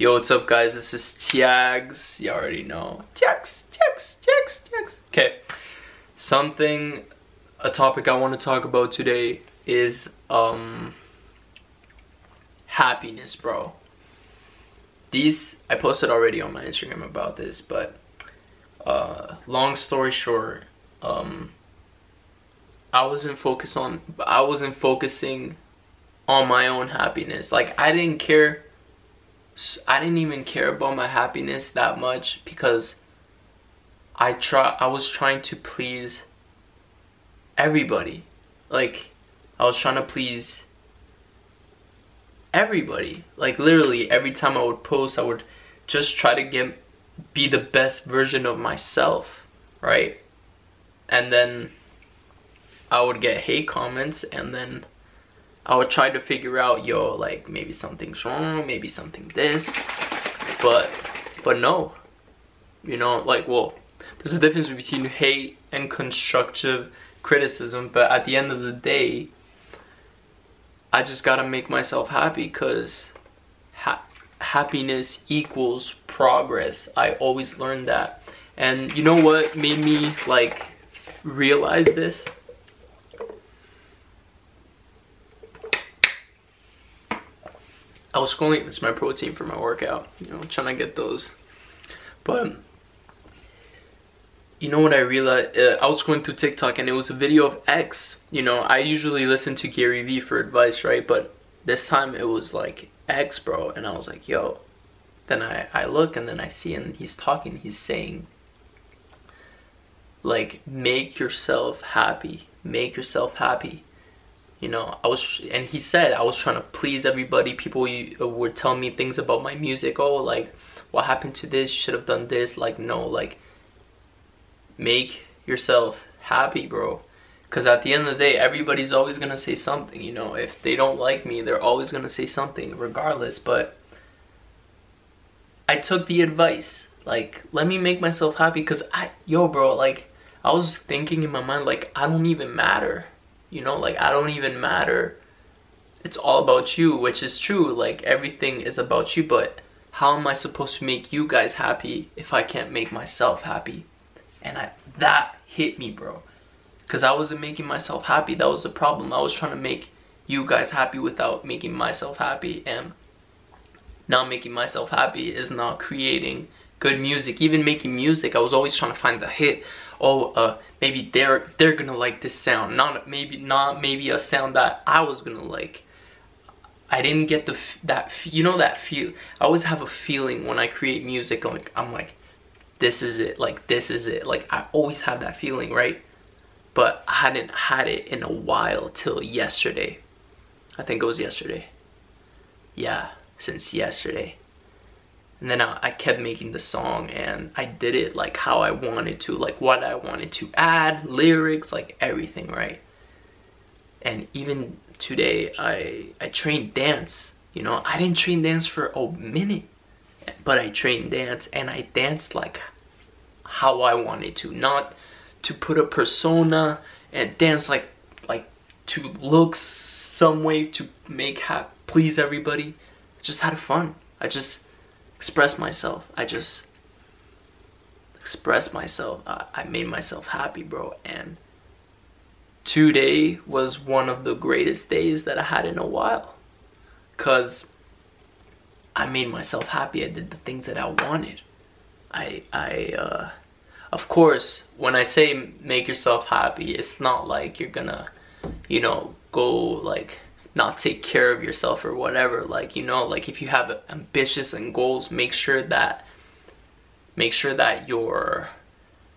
Yo, what's up guys? This is Tiags. You already know. Tiags, Tiags, Tiags, Tiags. Okay. Something, a topic I want to talk about today is um happiness, bro. These, I posted already on my Instagram about this, but uh, long story short, um, I wasn't focused on, I wasn't focusing on my own happiness. Like I didn't care I didn't even care about my happiness that much because I try I was trying to please everybody. Like I was trying to please everybody. Like literally every time I would post I would just try to get be the best version of myself, right? And then I would get hate comments and then I would try to figure out, yo, like maybe something's wrong, maybe something this, but, but no, you know, like, well, there's a difference between hate and constructive criticism, but at the end of the day, I just gotta make myself happy because ha happiness equals progress. I always learned that. And you know what made me like realize this? I was scrolling, it's my protein for my workout, you know, trying to get those. But, you know what I realized? Uh, I was going through TikTok and it was a video of X. You know, I usually listen to Gary Vee for advice, right? But this time it was like X, bro. And I was like, yo. Then I, I look and then I see and he's talking, he's saying, like, make yourself happy. Make yourself happy you know i was and he said i was trying to please everybody. People uh, would tell me things about my music. Oh like what happened to this? Should have done this. Like no like make yourself happy bro. Because at the end of the day everybody's always gonna say something you know. If they don't like me they're always gonna say something regardless. But i took the advice like let me make myself happy. Because i yo bro like i was thinking in my mind like i don't even matter you know like i don't even matter. It's all about you which is true like everything is about you but how am i supposed to make you guys happy if i can't make myself happy? And i that hit me bro. Because i wasn't making myself happy. That was the problem. I was trying to make you guys happy without making myself happy and not making myself happy is not creating good music even making music i was always trying to find the hit. Oh uh maybe they're they're gonna like this sound. Not maybe not maybe a sound that i was gonna like. I didn't get the that you know that feel i always have a feeling when i create music like i'm like this is it like this is it. Like i always have that feeling right? But i hadn't had it in a while till yesterday. I think it was yesterday. Yeah since yesterday and then I, I, kept making the song and I did it like how I wanted to, like what I wanted to add, lyrics, like everything, right? And even today, I I trained dance. You know, I didn't train dance for a minute, but I trained dance and I danced like how I wanted to, not to put a persona and dance like like to look some way to make ha- please everybody. I just had fun. I just express myself. I just express myself. I, I made myself happy, bro. And today was one of the greatest days that I had in a while. Cause I made myself happy. I did the things that I wanted. I I uh of course when I say make yourself happy, it's not like you're gonna, you know, go like not take care of yourself or whatever. Like you know like if you have ambitious and goals make sure that make sure that your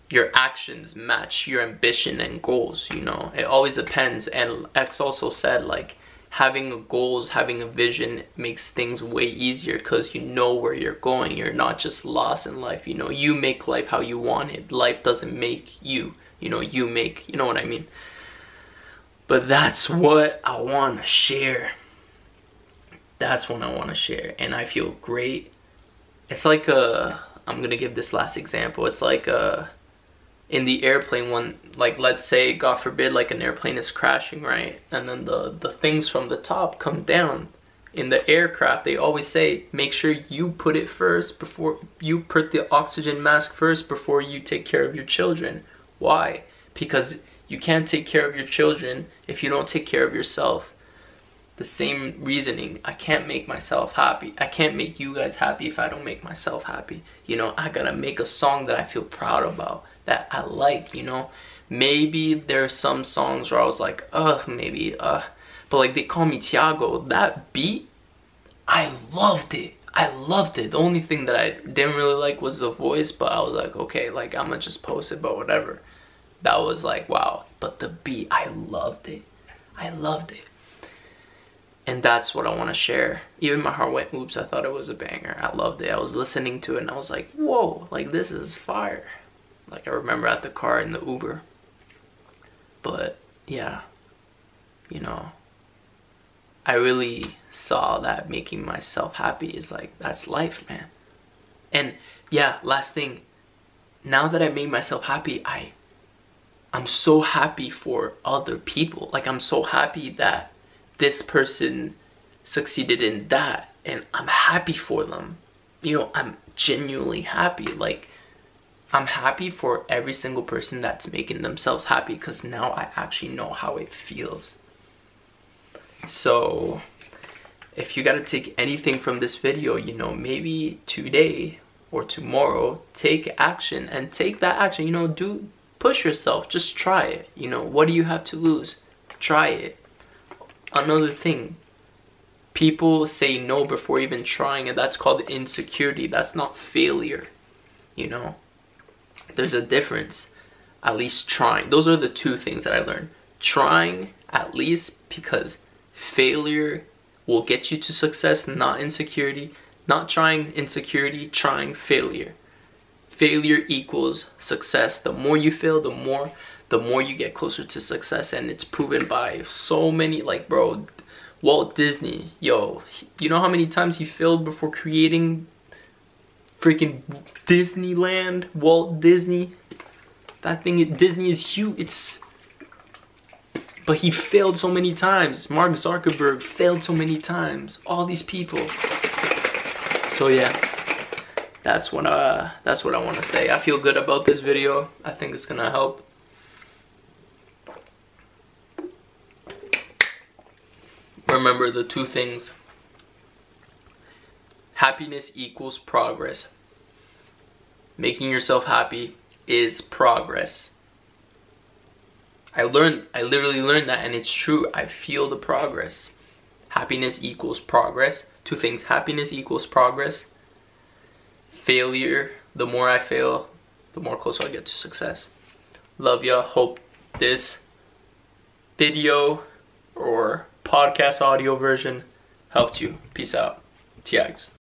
your actions match your ambition and goals you know. It always depends. And x also said like having goals having a vision makes things way easier because you know where you're going. You're not just lost in life you know. You make life how you want it. Life doesn't make you you know. You make you know what i mean but that's what I want to share. That's what I want to share. And I feel great. It's like a, I'm going to give this last example. It's like a, in the airplane one, like let's say, God forbid, like an airplane is crashing, right? And then the, the things from the top come down. in the aircraft they always say make sure you put it first before you put the oxygen mask first before you take care of your children why because you can't take care of your children if you don't take care of yourself the same reasoning i can't make myself happy i can't make you guys happy if i don't make myself happy you know i gotta make a song that i feel proud about that i like you know maybe there's some songs where i was like ugh maybe uh but like they call me Tiago. That beat, I loved it. I loved it. The only thing that I didn't really like was the voice, but I was like, okay, like I'm gonna just post it, but whatever. That was like, wow. But the beat, I loved it. I loved it. And that's what I want to share. Even my heart went oops, I thought it was a banger. I loved it. I was listening to it and I was like, whoa, like this is fire. Like I remember at the car in the Uber. But yeah, you know, I really saw that making myself happy is like, that's life, man. And yeah, last thing, now that I made myself happy, I, I'm so happy for other people. Like, I'm so happy that this person succeeded in that, and I'm happy for them. You know, I'm genuinely happy. Like, I'm happy for every single person that's making themselves happy because now I actually know how it feels. So if you gotta take anything from this video, you know, maybe today or tomorrow, take action and take that action, you know, do push yourself, just try it. You know, what do you have to lose? Try it. Another thing, people say no before even trying and that's called insecurity. That's not failure, you know. There's a difference. At least trying. Those are the two things that I learned. Trying at least because failure will get you to success, not insecurity. Not trying insecurity, trying failure. Failure equals success. The more you fail, the more the more you get closer to success and it's proven by so many like bro Walt Disney, yo, you know how many times he failed before creating freaking Disneyland, Walt Disney? That thing, Disney is huge. It's but he failed so many times. Mark Zuckerberg failed so many times. All these people. So yeah, that's what uh that's what I want to say. I feel good about this video. I think it's gonna help. Remember the two things. Happiness equals progress. Making yourself happy is progress. I learned, I literally learned that and it's true. I feel the progress. Happiness equals progress. Two things, happiness equals progress. Failure, the more I fail, the more closer I get to success. Love ya. Hope this video or podcast audio version helped you. Peace out. Tiags.